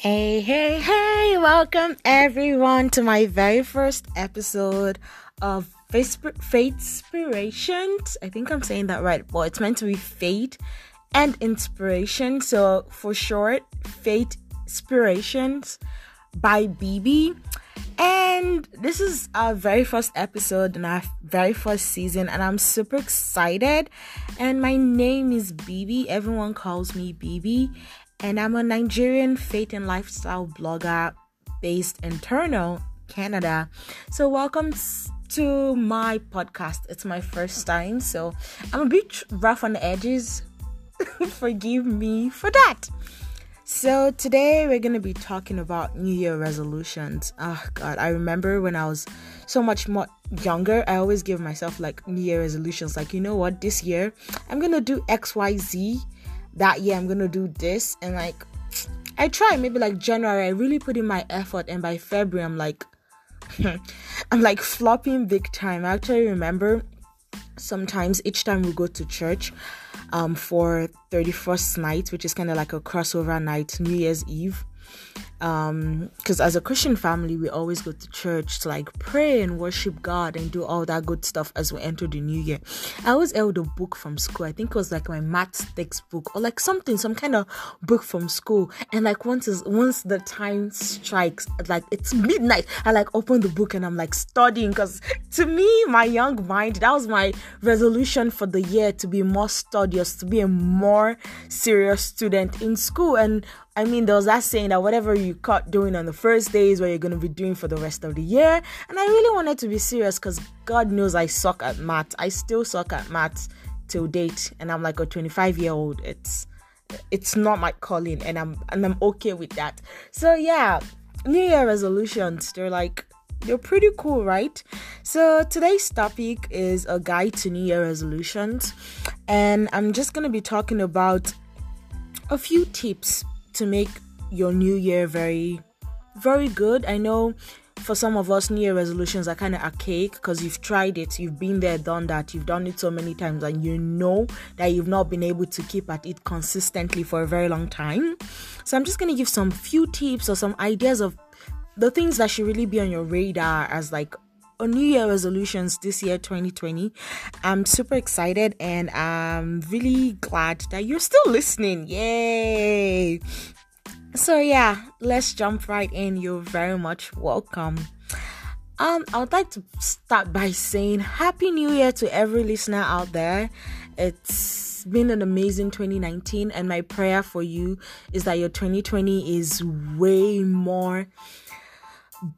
Hey, hey, hey, welcome everyone to my very first episode of Faith Inspirations. I think I'm saying that right. Well, it's meant to be Fate and Inspiration. So, for short, Faith Inspirations by BB. And this is our very first episode in our very first season, and I'm super excited. And my name is BB. Everyone calls me BB and I'm a Nigerian faith and lifestyle blogger based in Toronto, Canada. So, welcome to my podcast. It's my first time, so I'm a bit rough on the edges. Forgive me for that. So, today we're going to be talking about New Year resolutions. Oh, God, I remember when I was so much more younger, I always give myself like New Year resolutions, like, you know what, this year I'm going to do XYZ that year I'm gonna do this and like I try maybe like January I really put in my effort and by February I'm like I'm like flopping big time. I actually remember sometimes each time we go to church um for 31st night which is kind of like a crossover night New Year's Eve um because as a christian family we always go to church to like pray and worship god and do all that good stuff as we enter the new year. I always held a book from school. I think it was like my math textbook or like something some kind of book from school. And like once is once the time strikes like it's midnight i like open the book and i'm like studying because to me my young mind that was my resolution for the year to be more studious to be a more serious student in school. And I mean, there was that saying that whatever you caught doing on the first day is what you're going to be doing for the rest of the year. And I really wanted to be serious because God knows I suck at math. I still suck at math till date. And I'm like a 25 year old. It's it's not my calling and I'm and I'm okay with that. So yeah, New Year resolutions, they're like they're pretty cool, right? So today's topic is a guide to New Year resolutions, and I'm just gonna be talking about a few tips to make your new year very, very good. I know for some of us, New Year resolutions are kind of archaic because you've tried it, you've been there, done that, you've done it so many times, and you know that you've not been able to keep at it consistently for a very long time. So, I'm just going to give some few tips or some ideas of the things that should really be on your radar as like a new year resolutions this year 2020 i'm super excited and i'm really glad that you're still listening. Yay! So yeah let's jump right in. You're very much welcome. Um i would like to start by saying happy new year to every listener out there. It's been an amazing 2019 and my prayer for you is that your 2020 is way more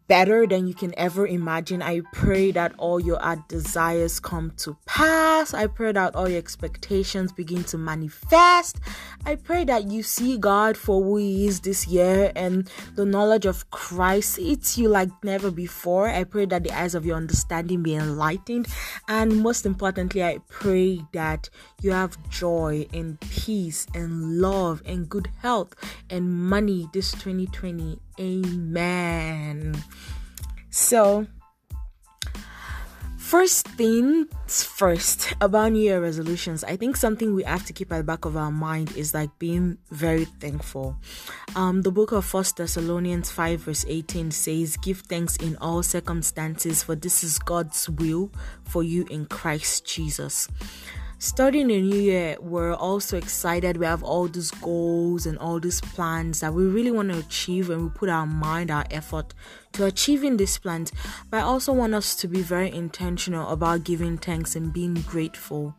better than you can ever imagine. I pray that all your desires come to pass. I pray that all your expectations begin to manifest. I pray that you see God for who He is this year and the knowledge of Christ hits you like never before. I pray that the eyes of your understanding be enlightened. And most importantly, I pray that you have joy and peace and love and good health and money this 2020 Amen. So, first things first about New Year resolutions, I think something we have to keep at the back of our mind is like being very thankful. Um, the book of First Thessalonians 5, verse 18 says, Give thanks in all circumstances, for this is God's will for you in Christ Jesus starting a new year, we're also excited. We have all these goals and all these plans that we really want to achieve, and we put our mind, our effort to achieving these plans. But I also want us to be very intentional about giving thanks and being grateful.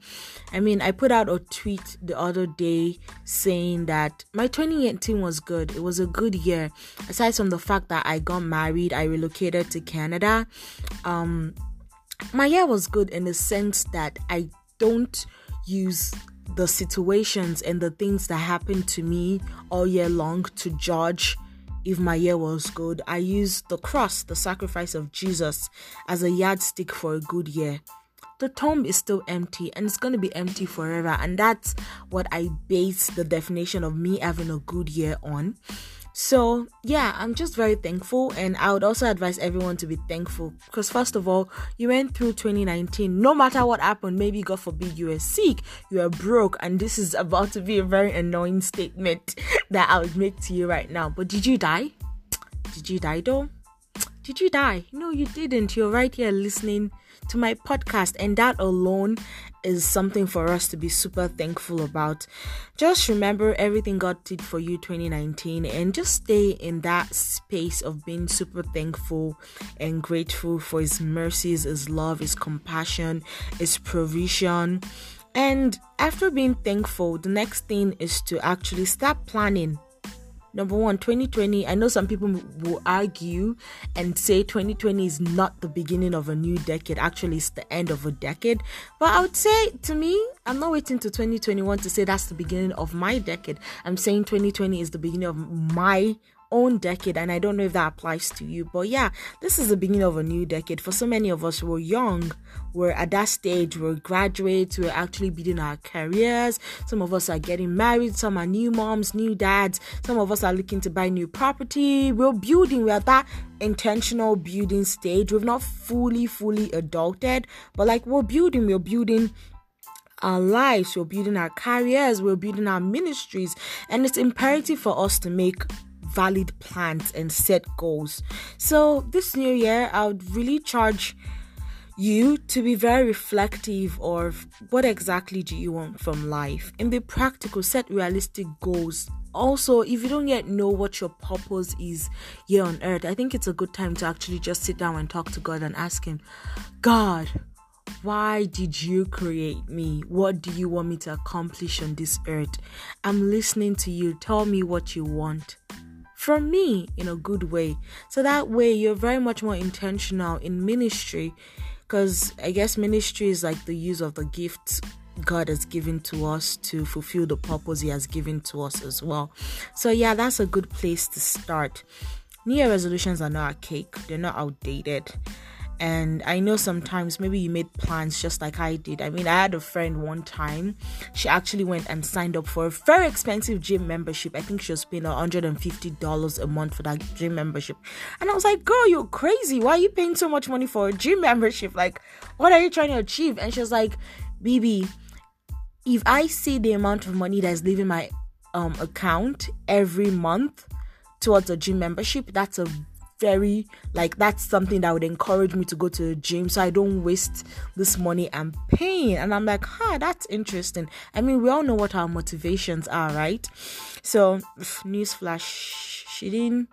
I mean, I put out a tweet the other day saying that my 2018 was good. It was a good year. Aside from the fact that I got married, I relocated to Canada. Um, my year was good in the sense that I don't use the situations and the things that happened to me all year long to judge if my year was good. I use the cross, the sacrifice of Jesus, as a yardstick for a good year. The tomb is still empty and it's going to be empty forever. And that's what I base the definition of me having a good year on. So, yeah, I'm just very thankful, and I would also advise everyone to be thankful because, first of all, you went through 2019. No matter what happened, maybe God forbid you were sick, you were broke, and this is about to be a very annoying statement that I would make to you right now. But did you die? Did you die though? Did you die? No, you didn't. You're right here listening to my podcast, and that alone is something for us to be super thankful about. Just remember everything God did for you 2019 and just stay in that space of being super thankful and grateful for His mercies, His love, His compassion, His provision. And after being thankful, the next thing is to actually start planning Number one, 2020. I know some people will argue and say 2020 is not the beginning of a new decade. Actually, it's the end of a decade. But I would say to me, I'm not waiting to 2021 to say that's the beginning of my decade. I'm saying 2020 is the beginning of my own decade and i don't know if that applies to you but yeah this is the beginning of a new decade. For so many of us we're young we're at that stage we're graduates we're actually building our careers. Some of us are getting married some are new moms new dads. Some of us are looking to buy new property. We're building we're at that intentional building stage. We've not fully fully adulted but like we're building we're building our lives, we're building our careers, we're building our ministries, and it's imperative for us to make valid plans and set goals. So, this new year, I would really charge you to be very reflective of what exactly do you want from life and be practical, set realistic goals. Also, if you don't yet know what your purpose is here on earth, I think it's a good time to actually just sit down and talk to God and ask Him, God, why did you create me? What do you want me to accomplish on this earth? I'm listening to you. Tell me what you want from me in a good way. So that way you're very much more intentional in ministry because I guess ministry is like the use of the gifts God has given to us to fulfill the purpose He has given to us as well. So, yeah, that's a good place to start. New Year resolutions are not a cake, they're not outdated and I know sometimes maybe you made plans just like I did. I mean, I had a friend one time, she actually went and signed up for a very expensive gym membership. I think she was paying $150 a month for that gym membership. And I was like, girl, you're crazy. Why are you paying so much money for a gym membership? Like, what are you trying to achieve? And she was like, BB, if I see the amount of money that's leaving my um account every month towards a gym membership, that's a very like that's something that would encourage me to go to the gym so I don't waste this money and pain. And I'm like, huh, that's interesting. I mean, we all know what our motivations are, right? So, newsflash, she didn't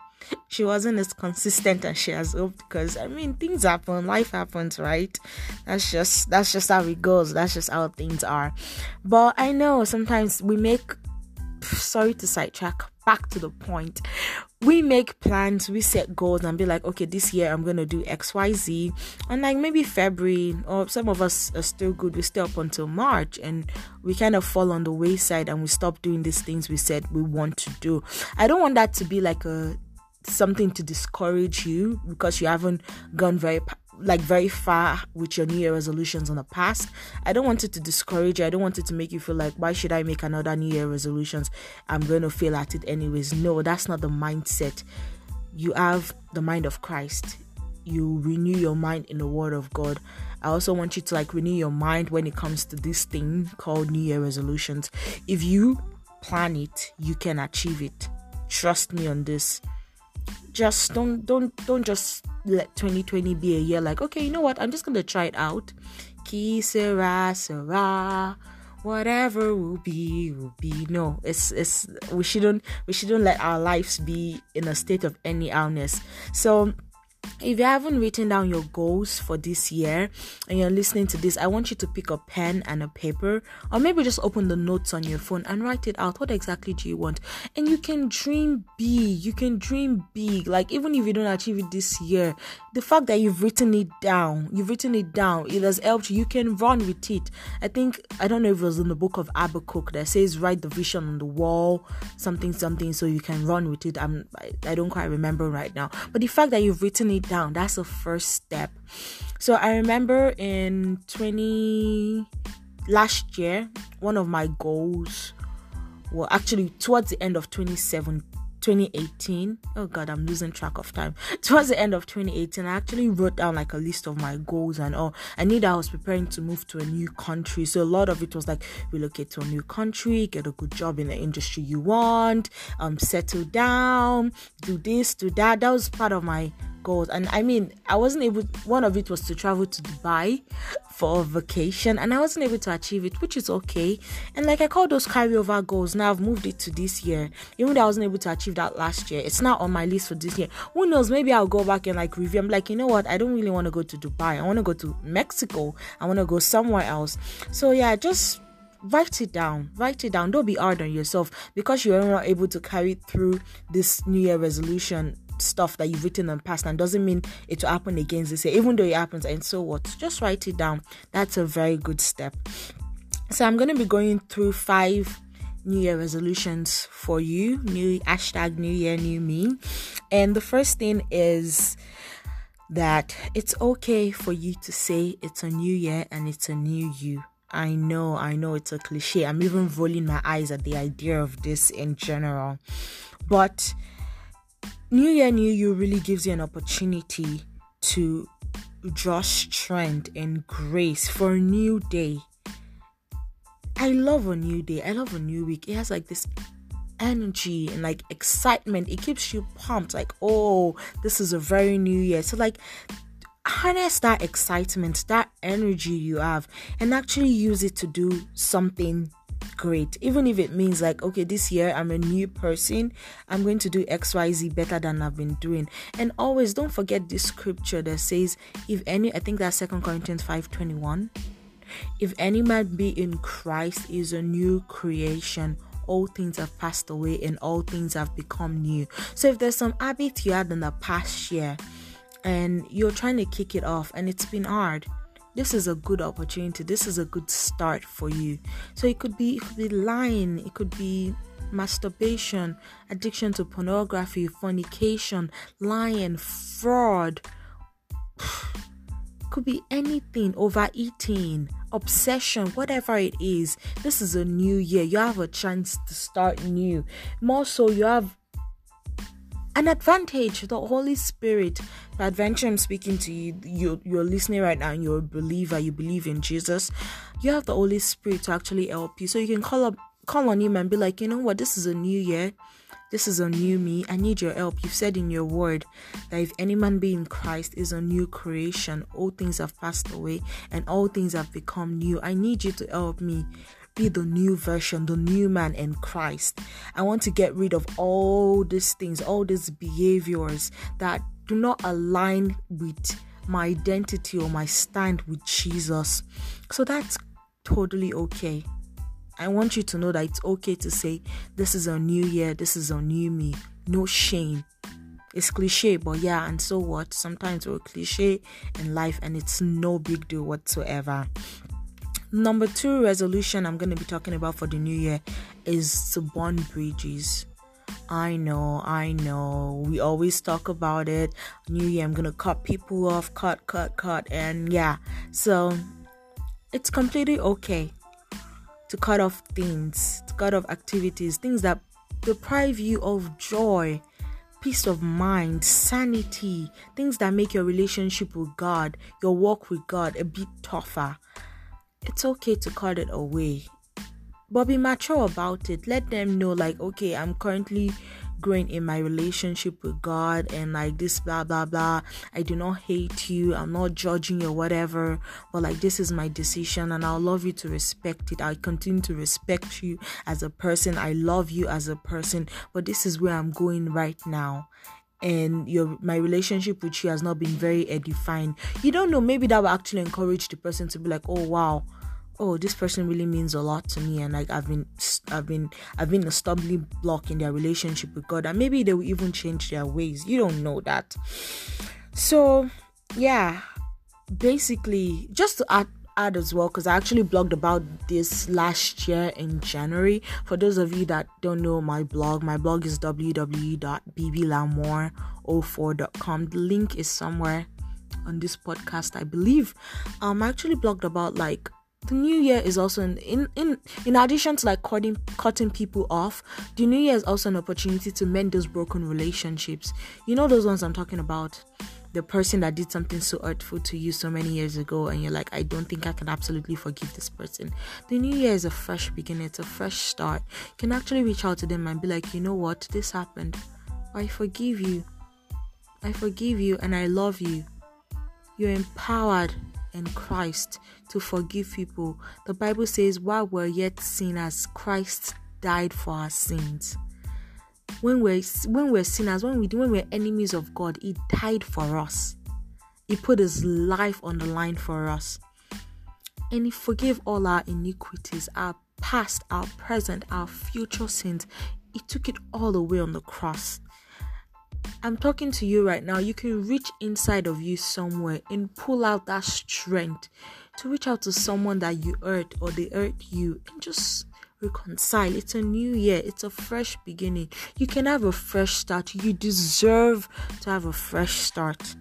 she wasn't as consistent as she has hoped because I mean things happen, life happens, right? That's just that's just how it goes. That's just how things are. But I know sometimes we make sorry to sidetrack back to the point we make plans we set goals and be like okay this year i'm gonna do xyz and like maybe february or some of us are still good we stay up until march and we kind of fall on the wayside and we stop doing these things we said we want to do. I don't want that to be like a something to discourage you because you haven't gone very like very far with your new year resolutions on the past. I don't want it to discourage you. I don't want it to make you feel like why should i make another new year resolutions? I'm going to fail at it anyways. No that's not the mindset. You have the mind of christ. You renew your mind in the word of god. I also want you to like renew your mind when it comes to this thing called new year resolutions. If you plan it you can achieve it. Trust me on this just don't don't don't just let 2020 be a year like okay you know what? I'm just gonna try it out. Que sera sera whatever will be will be. No it's it's we shouldn't we shouldn't let our lives be in a state of any illness. So if you haven't written down your goals for this year and you're listening to this, I want you to pick a pen and a paper, or maybe just open the notes on your phone and write it out. What exactly do you want? And you can dream big. You can dream big. Like, even if you don't achieve it this year, the fact that you've written it down, you've written it down, it has helped you. You can run with it. I think, I don't know if it was in the book of Habakkuk that says, write the vision on the wall, something, something, so you can run with it. I'm, I, I don't quite remember right now. But the fact that you've written it down. That's the first step. So I remember in 20 last year, one of my goals well actually towards the end of 27 2018 oh god i'm losing track of time. Towards the end of 2018 i actually wrote down like a list of my goals and all. I knew that i was preparing to move to a new country. So a lot of it was like relocate to a new country get a good job in the industry you want um settle down do this do that. That was part of my goals. And i mean i wasn't able one of it was to travel to dubai for a vacation and i wasn't able to achieve it which is okay. And like i call those carryover goals. Now i've moved it to this year. Even though i wasn't able to achieve that last year it's not on my list for this year. Who knows? Maybe i'll go back and like review. I'm like you know what? I don't really want to go to dubai. I want to go to mexico. I want to go somewhere else. So yeah just write it down. Write it down. Don't be hard on yourself because you are not able to carry through this new year resolution stuff that you've written the past and doesn't mean it will happen again this year, even though it happens. And so what? Just write it down. That's a very good step. So I'm going to be going through five New Year resolutions for you. New hashtag New Year, New Me. And the first thing is that it's okay for you to say it's a new year and it's a new you. I know, I know it's a cliche. I'm even rolling my eyes at the idea of this in general. But New Year, New You really gives you an opportunity to draw strength and grace for a new day. I love a new day. I love a new week. It has like this energy and like excitement. It keeps you pumped. Like, oh, this is a very new year. So, like, harness that excitement, that energy you have, and actually use it to do something great. Even if it means like okay this year i'm a new person i'm going to do xyz better than i've been doing. And always don't forget this scripture that says if any i think that's second corinthians 5 21 if any man be in christ is a new creation. All things have passed away and all things have become new. So if there's some habit you had in the past year and you're trying to kick it off and it's been hard this is a good opportunity this is a good start for you. So it could be it could be lying it could be masturbation addiction to pornography fornication lying fraud. Could be anything overeating obsession whatever it is. This is a new year. You have a chance to start new. More so you have an advantage the holy spirit. The adventure i'm speaking to you you're, you're listening right now and you're a believer you believe in jesus you have the holy spirit to actually help you. So you can call up call on him and be like you know what? This is a new year. This is a new me. I need your help. You've said in your word that if any man be in christ is a new creation. All things have passed away and all things have become new. I need you to help me be the new version, the new man in Christ. I want to get rid of all these things, all these behaviors that do not align with my identity or my stand with Jesus. So that's totally okay. I want you to know that it's okay to say, This is a new year, this is a new me. No shame. It's cliche, but yeah, and so what? Sometimes we're cliche in life and it's no big deal whatsoever. Number two resolution I'm going to be talking about for the new year is to burn bridges. I know, I know. We always talk about it. New year, I'm gonna cut people off, cut, cut, cut, and yeah. So it's completely okay to cut off things, to cut off activities, things that deprive you of joy, peace of mind, sanity, things that make your relationship with God, your walk with God a bit tougher it's okay to cut it away. But be mature about it. Let them know, like, okay, I'm currently growing in my relationship with God and like this blah blah blah. I do not hate you, I'm not judging you or whatever, but like this is my decision and I'll love you to respect it. I continue to respect you as a person. I love you as a person, but this is where I'm going right now and your my relationship with you has not been very edifying you don't know maybe that will actually encourage the person to be like oh wow oh this person really means a lot to me and like i've been i've been i've been a stumbling block in their relationship with god and maybe they will even change their ways you don't know that so yeah basically just to add add as well because I actually blogged about this last year in January. For those of you that don't know my blog, my blog is www.bblamore04.com. The link is somewhere on this podcast, I believe. Um, I actually blogged about like the new year is also in in in, in addition to like cutting cutting people off the new year is also an opportunity to mend those broken relationships. You know those ones i'm talking about? The person that did something so hurtful to you so many years ago and you're like i don't think i can absolutely forgive this person. The new year is a fresh beginning it's a fresh start. You can actually reach out to them and be like you know what? This happened. I forgive you. I forgive you and i love you. You're empowered in Christ to forgive people. The Bible says, while we're yet sinners, Christ died for our sins. When we're when we're sinners, when we when we're enemies of God, He died for us. He put His life on the line for us, and He forgave all our iniquities, our past, our present, our future sins. He took it all away on the cross. I'm talking to you right now. You can reach inside of you somewhere and pull out that strength to reach out to someone that you hurt or they hurt you and just reconcile. It's a new year, it's a fresh beginning. You can have a fresh start. You deserve to have a fresh start.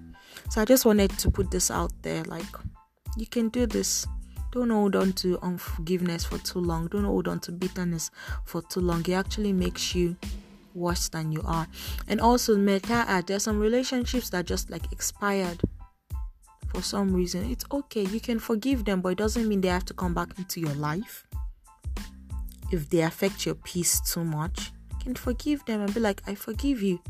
So I just wanted to put this out there like, you can do this. Don't hold on to unforgiveness for too long. Don't hold on to bitterness for too long. It actually makes you worse than you are. And also, may I add, uh, there's some relationships that just like expired for some reason. It's okay, you can forgive them, but it doesn't mean they have to come back into your life. If they affect your peace too much, you can forgive them and be like, I forgive you.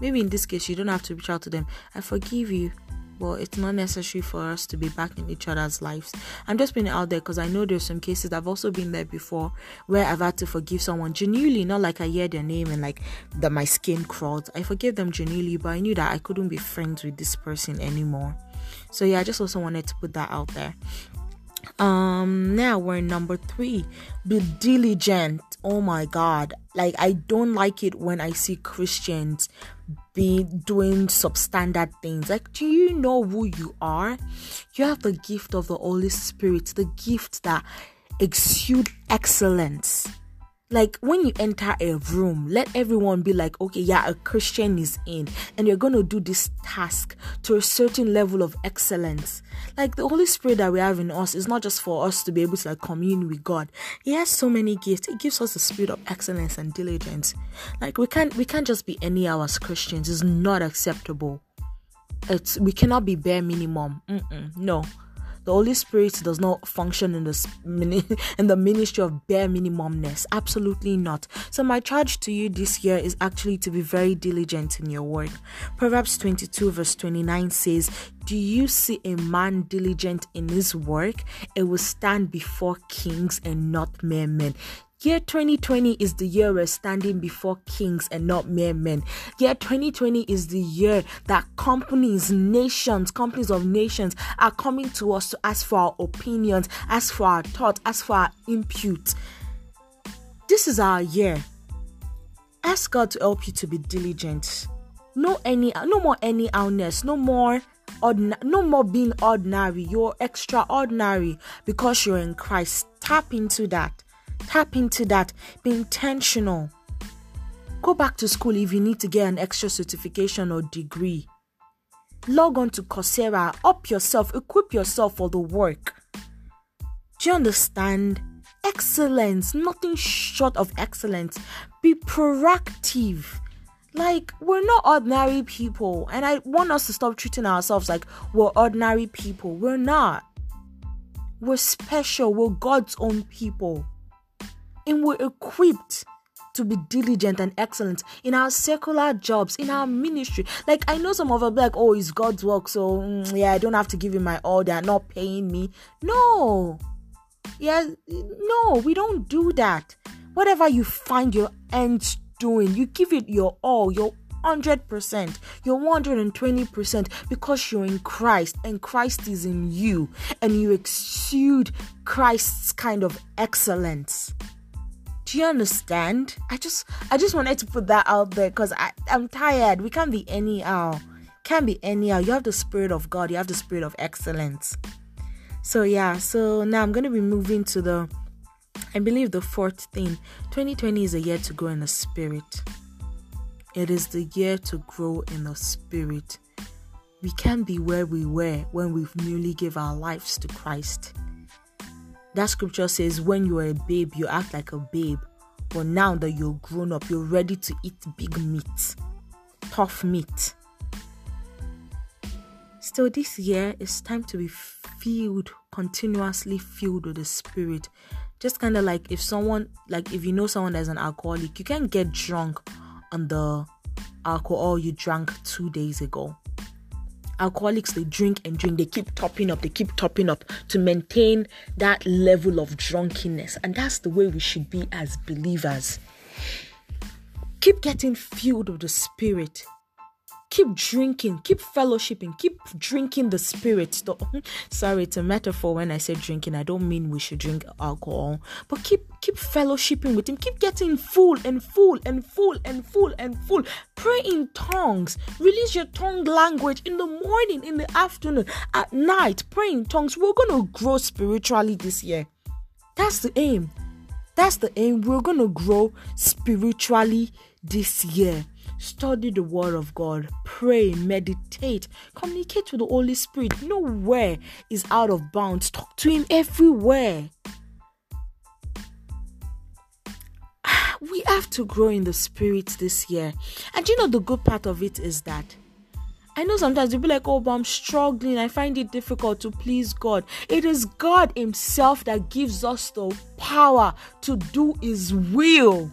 Maybe in this case, you don't have to reach out to them. I forgive you but it's not necessary for us to be back in each other's lives. I'm just it out there because I know there's some cases I've also been there before where I've had to forgive someone genuinely, not like I hear their name and like that my skin crawled. I forgave them genuinely, but I knew that I couldn't be friends with this person anymore. So yeah, I just also wanted to put that out there. Um, now we're number three. Be diligent. Oh my god. Like I don't like it when I see Christians be doing substandard things. Like, do you know who you are? You have the gift of the Holy Spirit, the gift that exude excellence like when you enter a room let everyone be like okay yeah a christian is in and you're going to do this task to a certain level of excellence. Like the holy spirit that we have in us is not just for us to be able to like commune with god. He has so many gifts. He gives us the spirit of excellence and diligence. Like we can't we can't just be any as christians. It's not acceptable. It's we cannot be bare minimum. Mm-mm, no the Holy Spirit does not function in the in the ministry of bare minimumness. Absolutely not. So my charge to you this year is actually to be very diligent in your work. Proverbs 22 verse 29 says, "Do you see a man diligent in his work? It will stand before kings and not mere men." Year 2020 is the year we're standing before kings and not mere men. Year 2020 is the year that companies, nations, companies of nations are coming to us to ask for our opinions, ask for our thoughts, ask for our input. This is our year. Ask God to help you to be diligent. No any no more anyhowness, no more ordinary, no more being ordinary. You're extraordinary because you're in Christ. Tap into that Tap into that. Be intentional. Go back to school if you need to get an extra certification or degree. Log on to Coursera, up yourself, equip yourself for the work. Do you understand? Excellence, nothing short of excellence. Be proactive. Like, we're not ordinary people, and I want us to stop treating ourselves like we're ordinary people. We're not. We're special, we're God's own people and we're equipped to be diligent and excellent in our secular jobs, in our ministry. Like I know some of us like, oh, it's God's work, so mm, yeah, I don't have to give him my all. They're not paying me. No, yeah, no, we don't do that. Whatever you find your ends doing, you give it your all, your 100%, your 120% because you're in Christ and Christ is in you and you exude Christ's kind of excellence. Do you understand? I just I just wanted to put that out there because I I'm tired. We can't be any anyhow. Can't be any anyhow. You have the spirit of God. You have the spirit of excellence. So yeah. So now I'm gonna be moving to the. I believe the fourth thing. 2020 is a year to grow in the spirit. It is the year to grow in the spirit. We can't be where we were when we've newly give our lives to Christ. That scripture says, when you are a babe, you act like a babe. But now that you're grown up, you're ready to eat big meat, tough meat. Still, this year it's time to be filled, continuously filled with the Spirit. Just kind of like if someone, like if you know someone that's an alcoholic, you can't get drunk on the alcohol you drank two days ago alcoholics they drink and drink. They keep topping up they keep topping up to maintain that level of drunkenness. And that's the way we should be as believers. Keep getting filled with the spirit keep drinking, keep fellowshipping, keep drinking the spirit. Mhm. Sorry, it's a metaphor when I say drinking. I don't mean we should drink alcohol, but keep keep fellowshipping with him. Keep getting full and full and full and full and full. Pray in tongues. Release your tongue language in the morning, in the afternoon, at night. Pray in tongues. We're gonna grow spiritually this year. That's the aim. That's the aim. We're gonna grow spiritually this year. Study the Word of God, pray, meditate, communicate with the Holy Spirit. Nowhere is out of bounds. Talk to Him everywhere. We have to grow in the Spirit this year. And you know, the good part of it is that I know sometimes you'll be like, oh, but I'm struggling. I find it difficult to please God. It is God Himself that gives us the power to do His will.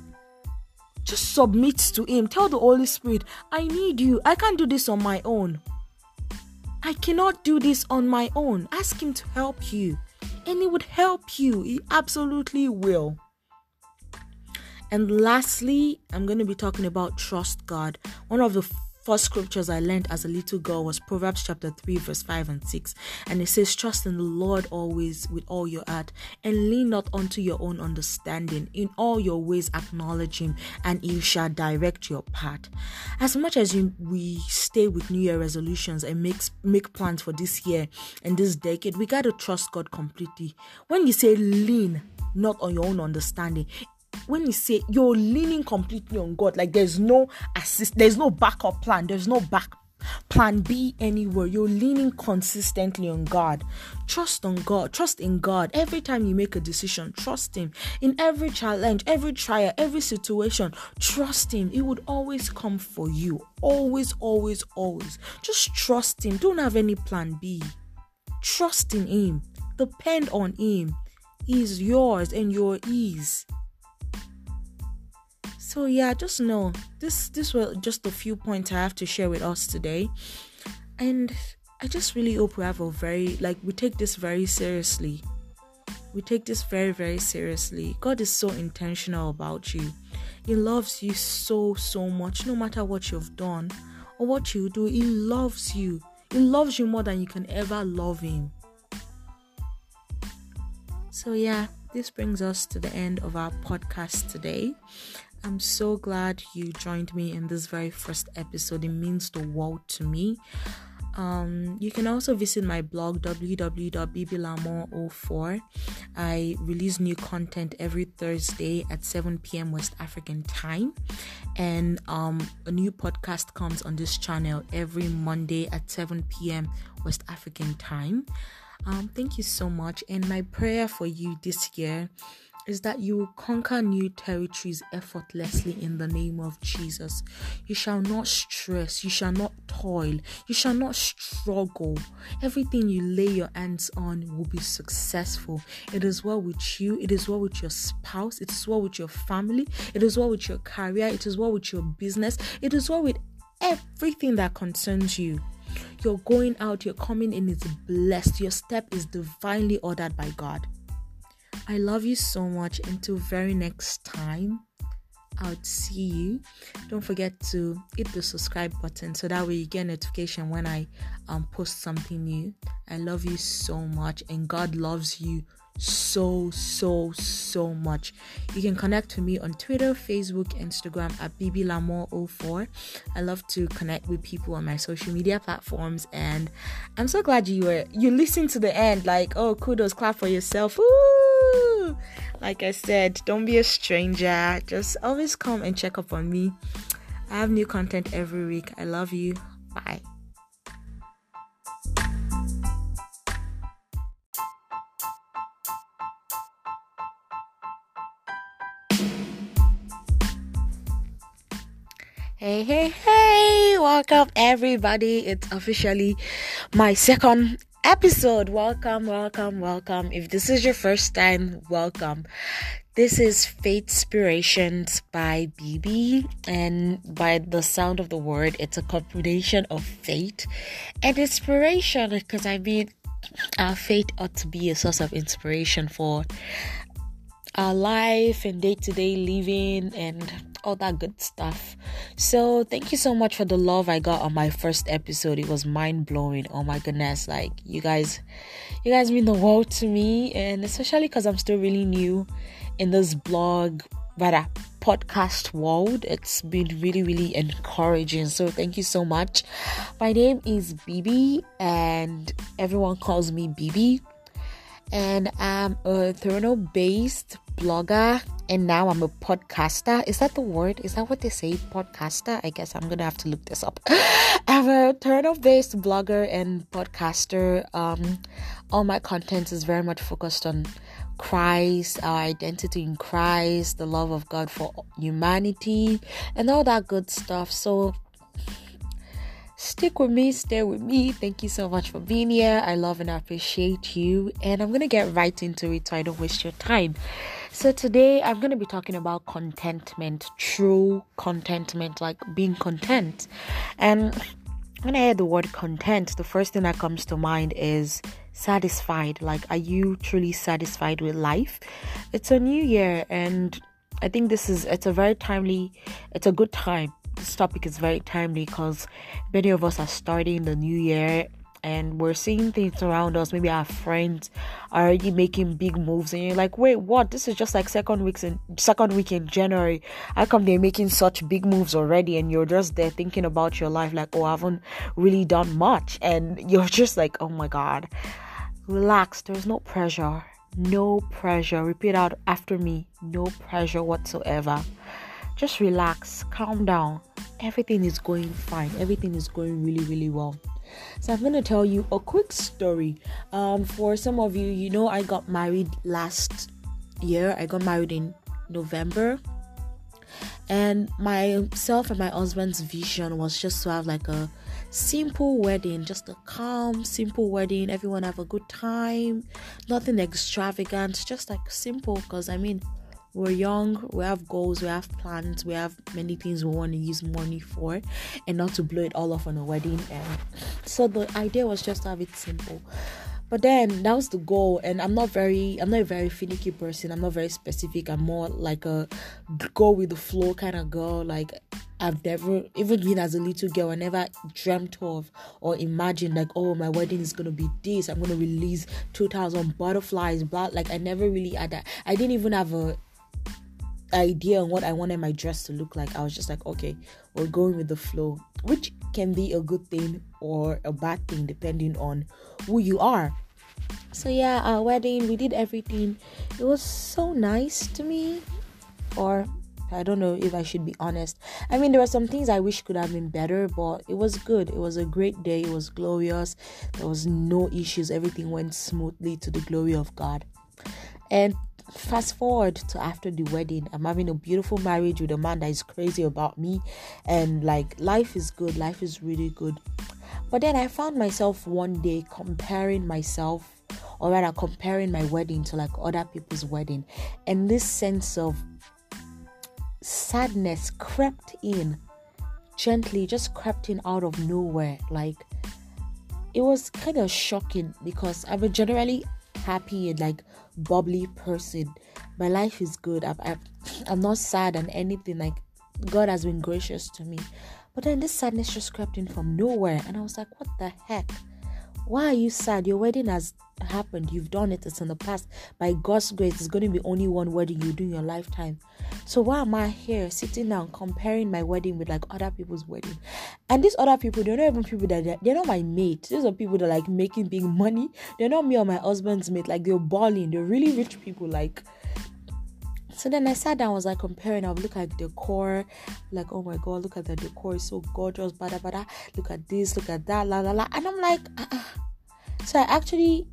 Just submit to Him. Tell the Holy Spirit, I need you. I can't do this on my own. I cannot do this on my own. Ask Him to help you. And He would help you. He absolutely will. And lastly, I'm going to be talking about trust God. One of the first scriptures I learned as a little girl was Proverbs chapter 3, verse 5 and 6. And it says, Trust in the Lord always with all your heart, and lean not unto your own understanding. In all your ways acknowledge him, and he shall direct your path. As much as you, we stay with New Year resolutions and make, make plans for this year and this decade, we got to trust God completely. When you say lean, not on your own understanding when you say you're leaning completely on God, like there's no assist, there's no backup plan, there's no back plan B anywhere. You're leaning consistently on God. Trust on God. Trust in God. Every time you make a decision, trust Him. In every challenge, every trial, every situation, trust Him. It would always come for you. Always, always, always. Just trust Him. Don't have any plan B. Trust in Him. Depend on Him. He's yours and your ease so yeah just know this this were just a few points i have to share with us today. And i just really hope we have a very like we take this very seriously. We take this very very seriously. God is so intentional about you. He loves you so so much no matter what you've done or what you do he loves you. He loves you more than you can ever love him. So yeah this brings us to the end of our podcast today I'm so glad you joined me in this very first episode. It means the world to me. Um, you can also visit my blog www.bblamore04. I release new content every Thursday at 7 p.m. West African time, and um, a new podcast comes on this channel every Monday at 7 p.m. West African time. Um, thank you so much, and my prayer for you this year is that you will conquer new territories effortlessly in the name of Jesus. You shall not stress, you shall not toil, you shall not struggle. Everything you lay your hands on will be successful. It is well with you, it is well with your spouse, it is well with your family, it is well with your career, it is well with your business, it is well with everything that concerns you. You're going out, you're coming in is blessed. Your step is divinely ordered by God. I love you so much. Until very next time, I'll see you. Don't forget to hit the subscribe button so that way you get notification when I um post something new. I love you so much, and God loves you so so so much you can connect with me on twitter facebook instagram at bblamore04 i love to connect with people on my social media platforms and i'm so glad you were you listened to the end like oh kudos clap for yourself like I said, don't be a stranger. Just always come and check up on me. I have new content every week. I love you. Bye. Hey, hey, hey, welcome everybody. It's officially my second episode. Welcome, welcome, welcome. If this is your first time, welcome. This is Faith Inspirations by BB, and by the sound of the word, it's a combination of faith and inspiration. Because I mean, our faith ought to be a source of inspiration for our life and day to day living and all that good stuff. So, thank you so much for the love I got on my first episode. It was mind blowing. Oh my goodness, like you guys, you guys mean the world to me, and especially because I'm still really new in this blog, rather podcast world. It's been really, really encouraging. So, thank you so much. My name is Bibi, and everyone calls me Bibi and I'm a Toronto based blogger and now I'm a podcaster. Is that the word? Is that what they say? Podcaster? I guess I'm gonna have to look this up. I'm a Toronto based blogger and podcaster. Um, all my content is very much focused on Christ, our identity in Christ, the love of God for humanity, and all that good stuff. So stick with me, stay with me. Thank you so much for being here. I love and appreciate you. And I'm going to get right into it so I don't waste your time. So, today I'm going to be talking about contentment, true contentment, like being content. And when I hear the word content, the first thing that comes to mind is satisfied. Like, are you truly satisfied with life? It's a new year, and I think this is it's a very timely, it's a good time this topic is very timely because many of us are starting the new year and we're seeing things around us. Maybe our friends are already making big moves, and you're like, "Wait, what? This is just like second weeks in second week in January. How come they're making such big moves already?" And you're just there thinking about your life, like, "Oh, I haven't really done much," and you're just like, "Oh my God." Relax. There's no pressure. No pressure. Repeat out after me. No pressure whatsoever just relax, calm down. Everything is going fine. Everything is going really, really well. So I'm gonna tell you a quick story. Um, for some of you, you know, I got married last year. I got married in November, and myself and my husband's vision was just to have like a simple wedding, just a calm, simple wedding. Everyone have a good time, nothing extravagant, just like simple. Because I mean, we're young, we have goals, we have plans, we have many things we want to use money for, and not to blow it all off on a wedding. And so the idea was just to have it simple. But then that was the goal, and I'm not very, I'm not a very finicky person. I'm not very specific. I'm more like a go with the flow kind of girl. Like I've never, even been as a little girl, I never dreamt of or imagined like, oh, my wedding is gonna be this. I'm gonna release 2,000 butterflies. But like I never really had that. I didn't even have a idea on what I wanted my dress to look like. I was just like, okay, we're going with the flow, which can be a good thing or a bad thing depending on who you are. So yeah, our wedding, we did everything. It was so nice to me. Or I don't know if I should be honest. I mean, there were some things I wish could have been better, but it was good. It was a great day. It was glorious. There was no issues. Everything went smoothly to the glory of God. And fast forward to after the wedding. I'm having a beautiful marriage with a man that is crazy about me. And like life is good. Life is really good. But then i found myself one day comparing myself or rather comparing my wedding to like other people's wedding. And this sense of sadness crept in gently just crept in out of nowhere. Like it was kind of shocking because a generally happy and like bubbly person. My life is good. I've, I'm not sad and anything. Like, God has been gracious to me. But then this sadness just crept in from nowhere. And I was like, what the heck? Why are you sad? Your wedding has happened. You've done it. It's in the past. By God's grace, it's going to be only one wedding you do in your lifetime. So why am I here sitting down comparing my wedding with like other people's wedding? And these other people, they're not even people that they're, they're not my mate. These are people that are like making big money. They're not me or my husband's mate. Like they're balling. They're really rich people. Like so then I sat down, was like comparing. I would look at the decor, like, oh my god, look at the decor, it's so gorgeous, bada bada. Look at this, look at that, la la la. And I'm like, uh-uh. so I actually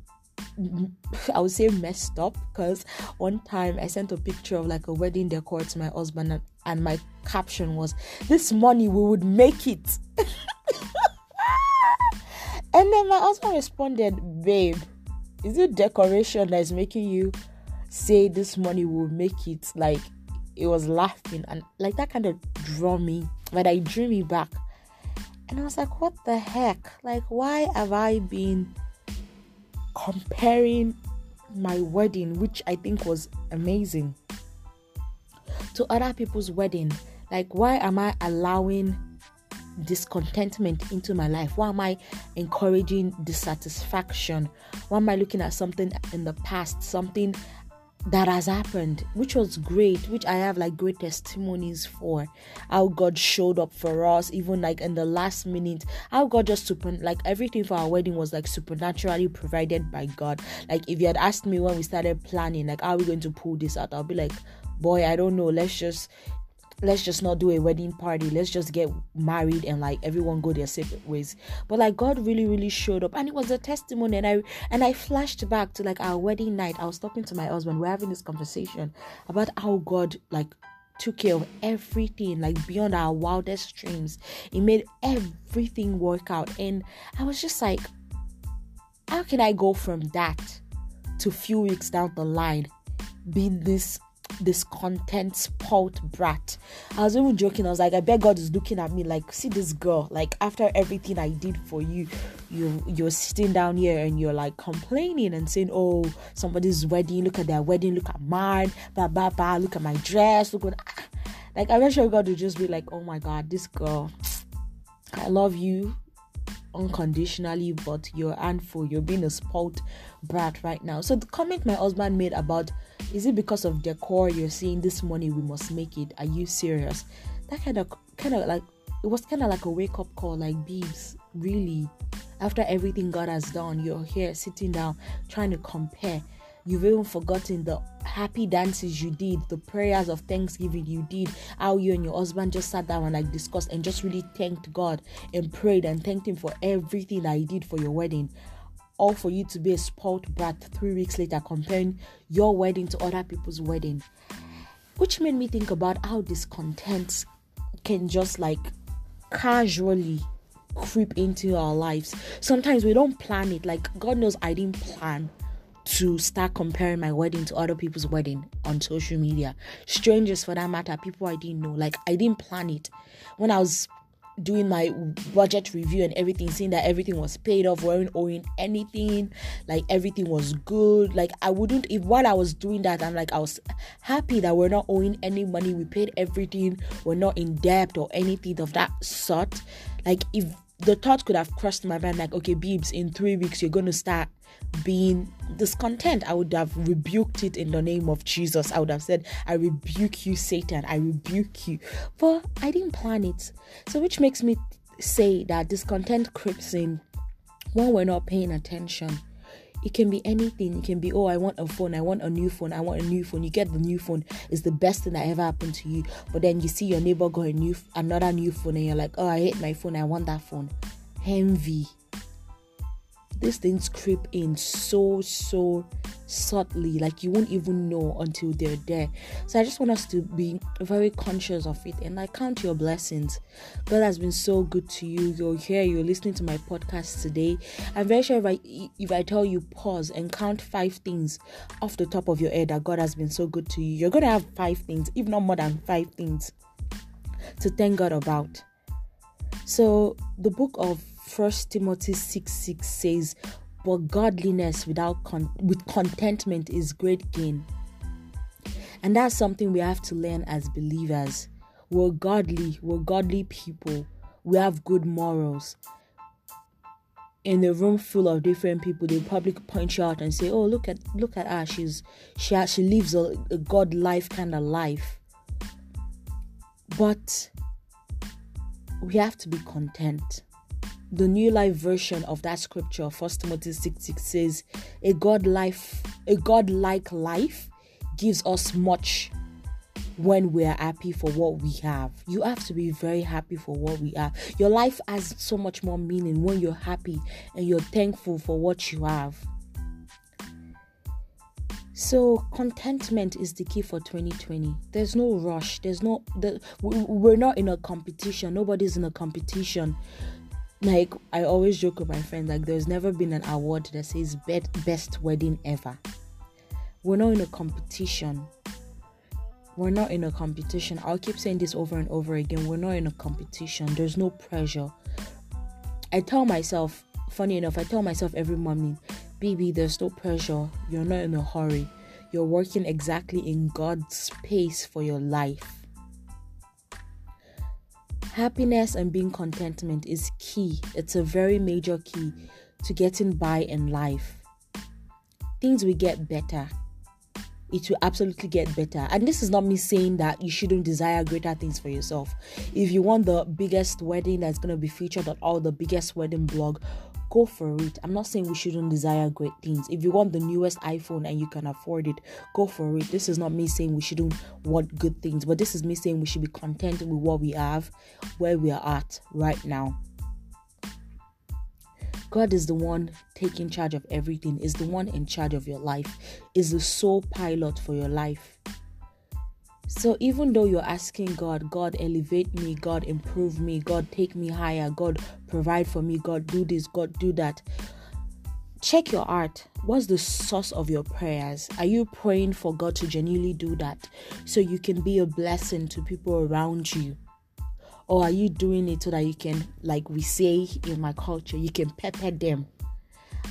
I would say messed up because one time I sent a picture of like a wedding decor to my husband and and my caption was, This money we would make it. and then my husband responded, Babe, is it decoration that is making you say this money will make it? Like, it was laughing and like that kind of drew me, but I drew me back. And I was like, what the heck? Like, why have I been comparing my wedding, which I think was amazing, to other people's wedding? Like, why am I allowing discontentment into my life? Why am I encouraging dissatisfaction? Why am I looking at something in the past, something that has happened, which was great, which I have like great testimonies for. How God showed up for us, even like in the last minute. How God just super like everything for our wedding was like supernaturally provided by God. Like if you had asked me when we started planning, like how are we going to pull this out, I'll be like, boy, I don't know. Let's just let's just not do a wedding party. Let's just get married and like everyone go their separate ways. But like god really really showed up. And it was a testimony. And i and i flashed back to like our wedding night. I was talking to my husband. We're having this conversation about how god like took care of everything like beyond our wildest dreams. He made everything work out. And i was just like how can i go from that to few weeks down the line being this this content spout brat. I was even joking. I was like, I bet God is looking at me like, see this girl. Like after everything I did for you, you you're sitting down here and you're like complaining and saying, oh, somebody's wedding. Look at their wedding. Look at mine. Blah blah blah. Look at my dress. Look what. Ah. Like I'm sure God will just be like, oh my God, this girl. I love you unconditionally, but you're handful. You're being a spout brat right now. So the comment my husband made about is it because of decor you're seeing this money we must make it? Are you serious? That kind of kind of like it was kind of like a wake up call, like Beebs, really. After everything God has done, you're here sitting down trying to compare. You've even forgotten the happy dances you did, the prayers of thanksgiving you did, how you and your husband just sat down and like discussed and just really thanked God and prayed and thanked Him for everything that He did for your wedding all for you to be a spoiled brat three weeks later comparing your wedding to other people's wedding. Which made me think about how discontent can just like casually creep into our lives. Sometimes we don't plan it. Like god knows i didn't plan to start comparing my wedding to other people's wedding on social media. Strangers for that matter people i didn't know. Like i didn't plan it. When i was doing my budget review and everything, seeing that everything was paid off, weren't owing anything, like everything was good. Like I wouldn't if while I was doing that, I'm like I was happy that we're not owing any money, we paid everything, we're not in debt or anything of that sort. Like if the thought could have crossed my mind like, okay, Beebs, in three weeks you're gonna start being discontent, I would have rebuked it in the name of Jesus. I would have said, I rebuke you, Satan. I rebuke you. But I didn't plan it. So, which makes me say that discontent creeps in when we're not paying attention. It can be anything. It can be, oh, I want a phone. I want a new phone. I want a new phone. You get the new phone. It's the best thing that ever happened to you. But then you see your neighbor got a new, another new phone, and you're like, oh, I hate my phone. I want that phone. Envy these things creep in so so subtly like you won't even know until they're there. So i just want us to be very conscious of it and i count your blessings. God has been so good to you. You're here. You're listening to my podcast today. I'm very sure if i if i tell you pause and count five things off the top of your head that god has been so good to you. You're gonna have five things if not more than five things to thank god about. So the book of First Timothy 6 6 says, But godliness without con- with contentment is great gain. And that's something we have to learn as believers. We're godly, we're godly people. We have good morals. In a room full of different people, they probably point you out and say, "Oh, look at look at her. She's she she lives a, a God life kind of life." But we have to be content the new life version of that scripture, First Timothy 6 6 says, A God life, a God like life gives us much when we are happy for what we have. You have to be very happy for what we have. Your life has so much more meaning when you're happy and you're thankful for what you have. So contentment is the key for 2020. There's no rush. There's no the, we're not in a competition. Nobody's in a competition. Like I always joke with my friends like there's never been an award that says best best wedding ever. We're not in a competition. We're not in a competition. I'll keep saying this over and over again. We're not in a competition. There's no pressure. I tell myself, funny enough, I tell myself every morning, baby, there's no pressure. You're not in a hurry. You're working exactly in God's pace for your life. Happiness and being contentment is key. It's a very major key to getting by in life. Things will get better it will absolutely get better. And this is not me saying that you shouldn't desire greater things for yourself. If you want the biggest wedding that's going to be featured on all the biggest wedding blog, go for it. I'm not saying we shouldn't desire great things. If you want the newest iPhone and you can afford it, go for it. This is not me saying we shouldn't want good things, but this is me saying we should be content with what we have, where we are at right now. God is the one taking charge of everything, is the one in charge of your life, is the sole pilot for your life. So even though you're asking God, God elevate me, God improve me, God take me higher, God provide for me, God do this, God do that. Check your heart. What's the source of your prayers? Are you praying for God to genuinely do that so you can be a blessing to people around you? or are you doing it so that you can like we say in my culture you can pepper them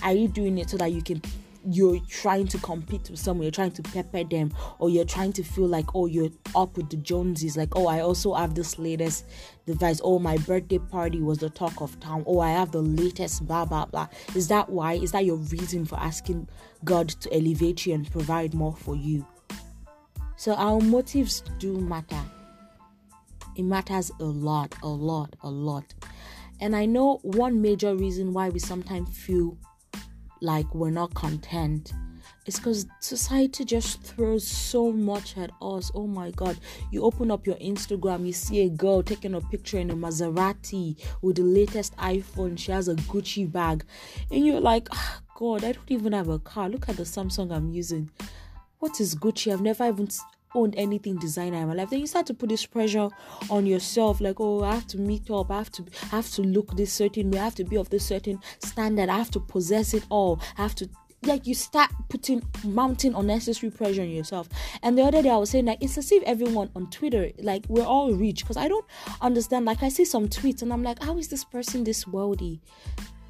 are you doing it so that you can you're trying to compete with someone, you're trying to pepper them, or you're trying to feel like, oh, you're up with the Joneses, like, oh, I also have this latest device, oh, my birthday party was the talk of town, oh, I have the latest blah blah blah. Is that why? Is that your reason for asking God to elevate you and provide more for you? So our motives do matter. It matters a lot, a lot, a lot. And I know one major reason why we sometimes feel like we're not content it's because society just throws so much at us. Oh my god. You open up your Instagram, you see a girl taking a picture in a Maserati with the latest iPhone. She has a Gucci bag. And you're like, oh, God, I don't even have a car. Look at the Samsung I'm using. What is Gucci? I've never even owned anything designer in my life, then you start to put this pressure on yourself, like, oh, I have to meet up, I have to I have to look this certain way, I have to be of this certain standard, I have to possess it all, I have to like you start putting mounting unnecessary pressure on yourself. And the other day I was saying like it's as if everyone on Twitter like we're all rich because I don't understand. Like I see some tweets and I'm like, how is this person this wealthy?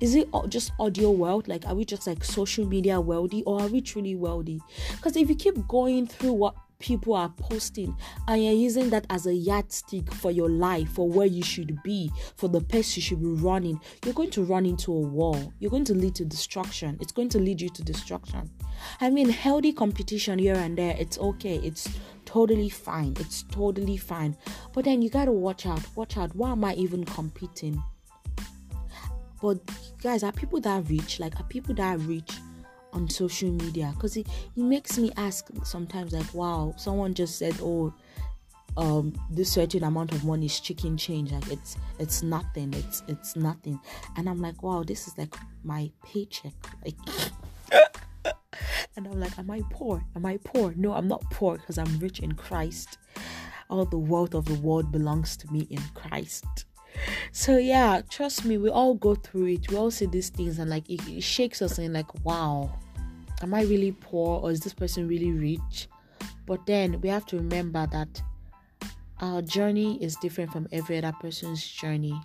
Is it just audio wealth? Like, are we just like social media wealthy, or are we truly wealthy? Because if you keep going through what people are posting and you're using that as a yardstick for your life for where you should be for the pace you should be running you're going to run into a wall. You're going to lead to destruction. It's going to lead you to destruction. I mean healthy competition here and there it's okay. It's totally fine. It's totally fine. But then you got to watch out. Watch out. Why am i even competing? But guys are people that rich? Like are people that rich on social media because it, it makes me ask sometimes like wow someone just said oh um this certain amount of money is chicken change like it's it's nothing it's it's nothing. And i'm like wow this is like my paycheck like and i'm like am i poor? Am i poor? No i'm not poor because i'm rich in christ. All the wealth of the world belongs to me in christ. So yeah trust me we all go through it. We all see these things and like it, it shakes us and like wow am I really poor or is this person really rich? But then we have to remember that our journey is different from every other person's journey.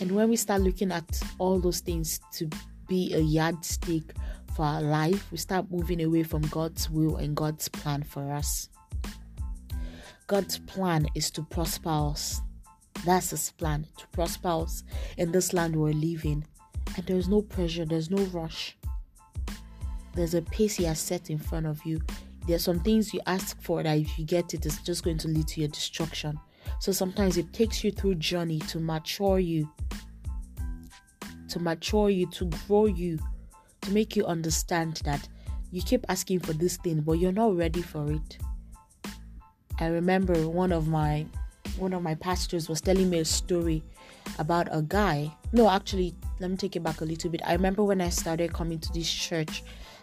And when we start looking at all those things to be a yardstick for our life, we start moving away from God's will and God's plan for us. God's plan is to prosper us. That's His plan to prosper us in this land we're living. And there's no pressure, there's no rush there's a pace he has set in front of you. There's some things you ask for that if you get it, it's just going to lead to your destruction. So sometimes it takes you through journey to mature you, to mature you, to grow you, to make you understand that you keep asking for this thing, but you're not ready for it. I remember one of my one of my pastors was telling me a story about a guy. No, actually, let me take it back a little bit. I remember when I started coming to this church,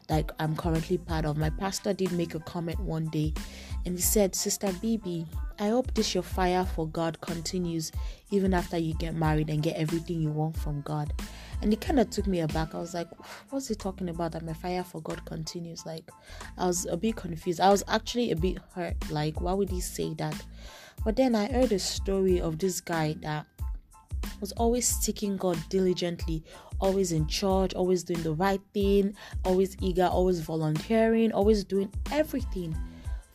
like I'm currently part of. My pastor did make a comment one day and he said, Sister Bibi, I hope this your fire for God continues even after you get married and get everything you want from God. And it kind of took me aback. I was like, what's he talking about that my fire for God continues? Like, I was a bit confused. I was actually a bit hurt. Like, why would he say that? But then I heard a story of this guy that was always seeking God diligently, always in church, always doing the right thing, always eager, always volunteering, always doing everything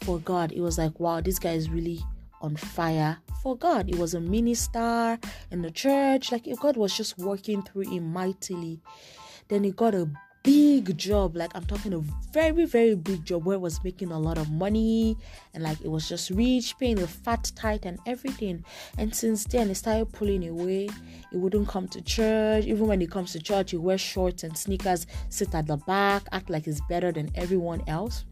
for God. It was like, wow, this guy is really on fire for God. He was a minister in the church. Like God was just working through him mightily. Then he got a big job. Like i'm talking a very very big job where it was making a lot of money. And like it was just rich paying the fat tight and everything. And since then he started pulling away. He wouldn't come to church. Even when he comes to church he wears shorts and sneakers sit at the back act like he's better than everyone else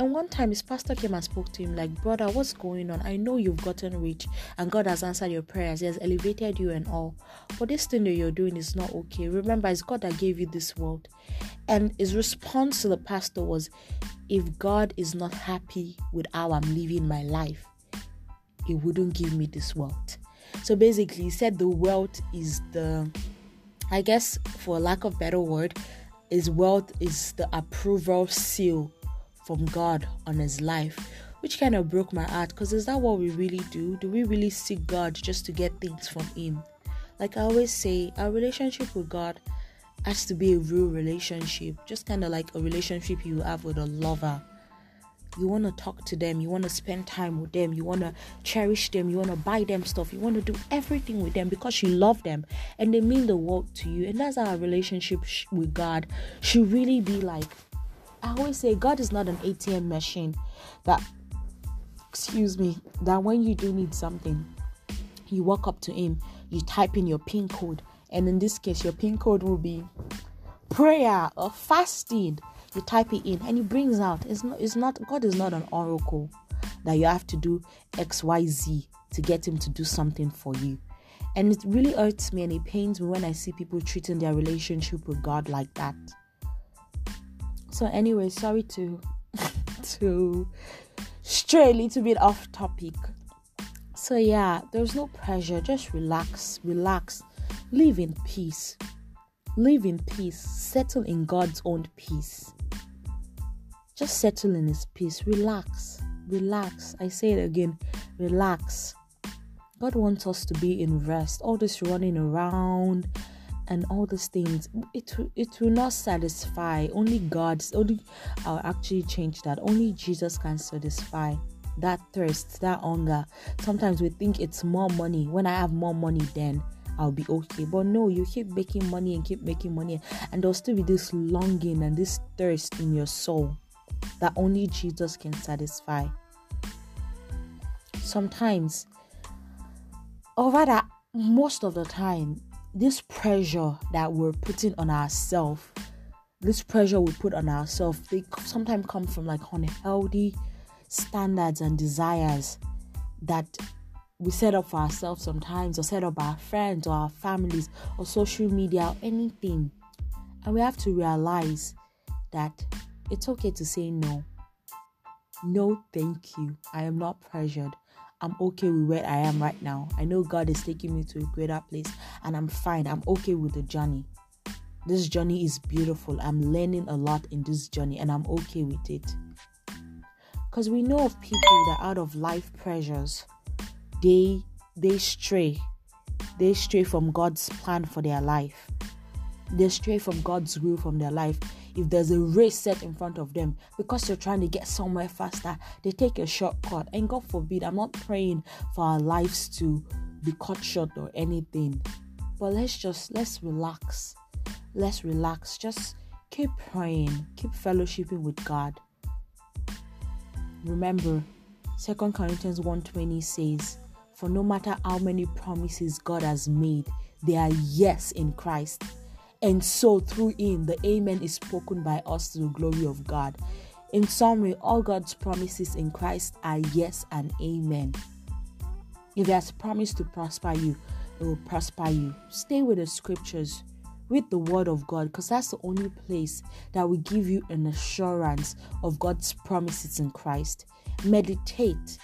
and one time his pastor came and spoke to him, like, Brother, what's going on? I know you've gotten rich and God has answered your prayers, He has elevated you and all. But this thing that you're doing is not okay. Remember, it's God that gave you this world. And his response to the pastor was, If God is not happy with how I'm living my life, He wouldn't give me this world. So basically, he said the wealth is the, I guess, for lack of better word, is wealth is the approval seal from God on his life, which kind of broke my heart because is that what we really do? Do we really seek God just to get things from Him? Like I always say, our relationship with God has to be a real relationship, just kind of like a relationship you have with a lover. You want to talk to them, you want to spend time with them, you want to cherish them, you want to buy them stuff, you want to do everything with them because you love them and they mean the world to you. And that's how our relationship with God should really be like I always say God is not an ATM machine that, excuse me, that when you do need something, you walk up to Him, you type in your PIN code, and in this case, your PIN code will be prayer or fasting. You type it in, and He brings out. It's not. It's not. God is not an oracle that you have to do X, Y, Z to get Him to do something for you. And it really hurts me and it pains me when I see people treating their relationship with God like that. So anyway, sorry to to stray a little bit off topic. So yeah, there's no pressure. Just relax, relax, live in peace. Live in peace. Settle in God's own peace. Just settle in His peace. Relax. Relax. I say it again. Relax. God wants us to be in rest. All this running around, and all those things it it will not satisfy only god's only i'll actually change that only jesus can satisfy that thirst that hunger sometimes we think it's more money when i have more money then I'll be okay. But no, you keep making money and keep making money, and there'll still be this longing and this thirst in your soul that only Jesus can satisfy. Sometimes, or rather, most of the time, this pressure that we're putting on ourselves, this pressure we put on ourselves, they sometimes come from like unhealthy standards and desires that we set up for ourselves sometimes, or set up our friends or our families or social media or anything. And we have to realize that it's okay to say no. No, thank you. I am not pressured. I'm okay with where I am right now. I know God is taking me to a greater place and I'm fine. I'm okay with the journey. This journey is beautiful. I'm learning a lot in this journey and I'm okay with it. Because we know of people that out of life pressures, they they stray. They stray from God's plan for their life. They stray from God's will from their life if there's a race set in front of them because you're trying to get somewhere faster, they take a shortcut. And God forbid, I'm not praying for our lives to be cut short or anything. But let's just let's relax. Let's relax. Just keep praying, keep fellowshipping with God. Remember, Second Corinthians 1:20 says, For no matter how many promises God has made, they are yes in Christ. And so, through him, the Amen is spoken by us to the glory of God. In summary, all God's promises in Christ are yes and amen. If He has promised to prosper you, it will prosper you. Stay with the scriptures. Read the Word of God because that's the only place that will give you an assurance of God's promises in Christ. Meditate.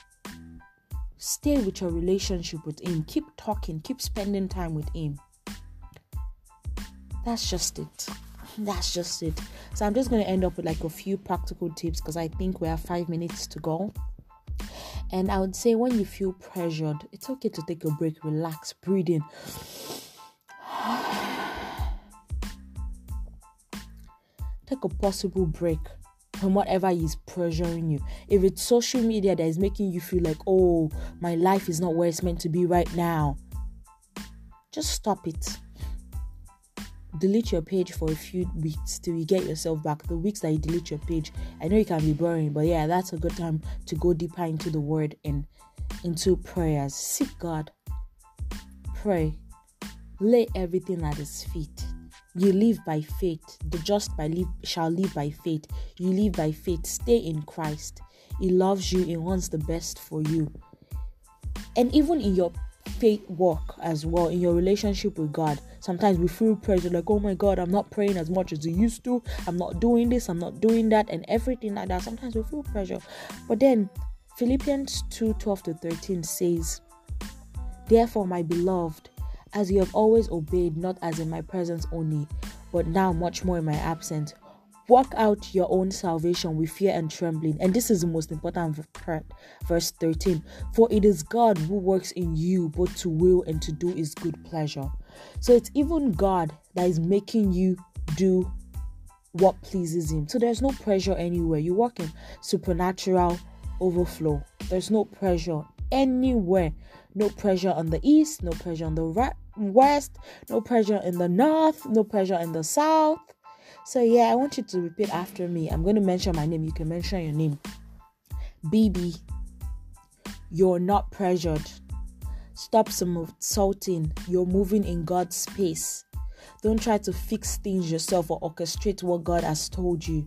Stay with your relationship with Him. Keep talking. Keep spending time with Him. That's just it. That's just it. So I'm just going to end up with like a few practical tips because I think we have five minutes to go. And I would say when you feel pressured, it's okay to take a break, relax, breathe in. take a possible break from whatever is pressuring you. If it's social media that is making you feel like, oh, my life is not where it's meant to be right now, just stop it. Delete your page for a few weeks till you get yourself back. The weeks that you delete your page, I know it can be boring, but yeah, that's a good time to go deeper into the word and into prayers. Seek God, pray, lay everything at His feet you live by faith. The just by live, shall live by faith. You live by faith. Stay in Christ. He loves you. He wants the best for you. And even in your faith walk as well, in your relationship with God, sometimes we feel pressure like, oh my God, I'm not praying as much as I used to. I'm not doing this. I'm not doing that, and everything like that. Sometimes we feel pressure. But then Philippians 2 12 to 13 says, Therefore, my beloved, as you have always obeyed, not as in my presence only, but now much more in my absence. Work out your own salvation with fear and trembling. And this is the most important part, verse 13. For it is God who works in you both to will and to do his good pleasure. So it's even God that is making you do what pleases him. So there's no pressure anywhere. You work in supernatural overflow. There's no pressure anywhere. No pressure on the east, no pressure on the west, no pressure in the north, no pressure in the south. So, yeah, I want you to repeat after me. I'm going to mention my name. You can mention your name. BB, you're not pressured. Stop some salting. You're moving in God's space. Don't try to fix things yourself or orchestrate what God has told you.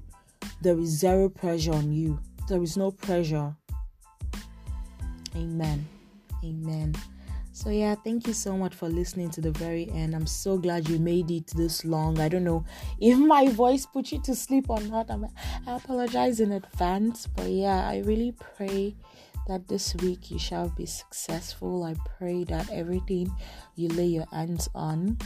There is zero pressure on you. There is no pressure. Amen. Amen. So, yeah, thank you so much for listening to the very end. I'm so glad you made it this long. I don't know if my voice put you to sleep or not. I'm, I apologize in advance, but yeah, I really pray that this week you shall be successful. I pray that everything you lay your hands on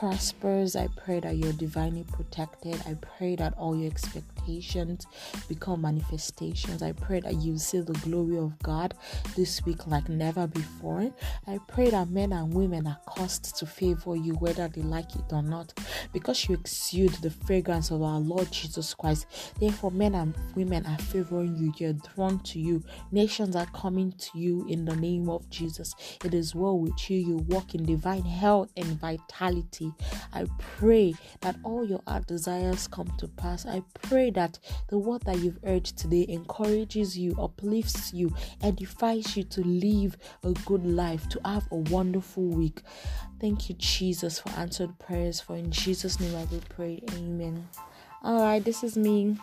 prospers. I pray that you're divinely protected. I pray that all your expectations become manifestations. I pray that you see the glory of God this week like never before. I pray that men and women are caused to favor you whether they like it or not because you exude the fragrance of our Lord Jesus Christ. Therefore, men and women are favoring you. You're drawn to you. Nations are coming to you in the name of Jesus. It is well with you. You walk in divine health and vitality. I pray that all your heart desires come to pass. I pray that the word that you've heard today encourages you, uplifts you, edifies you to live a good life, to have a wonderful week. Thank you, Jesus, for answered prayers. For in Jesus' name I will pray. Amen. All right, this is me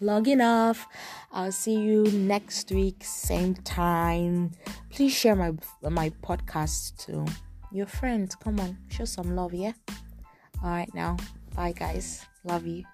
logging off. I'll see you next week, same time. Please share my my podcast too your friends. Come on, show some love, yeah? All right, now, bye, guys. Love you.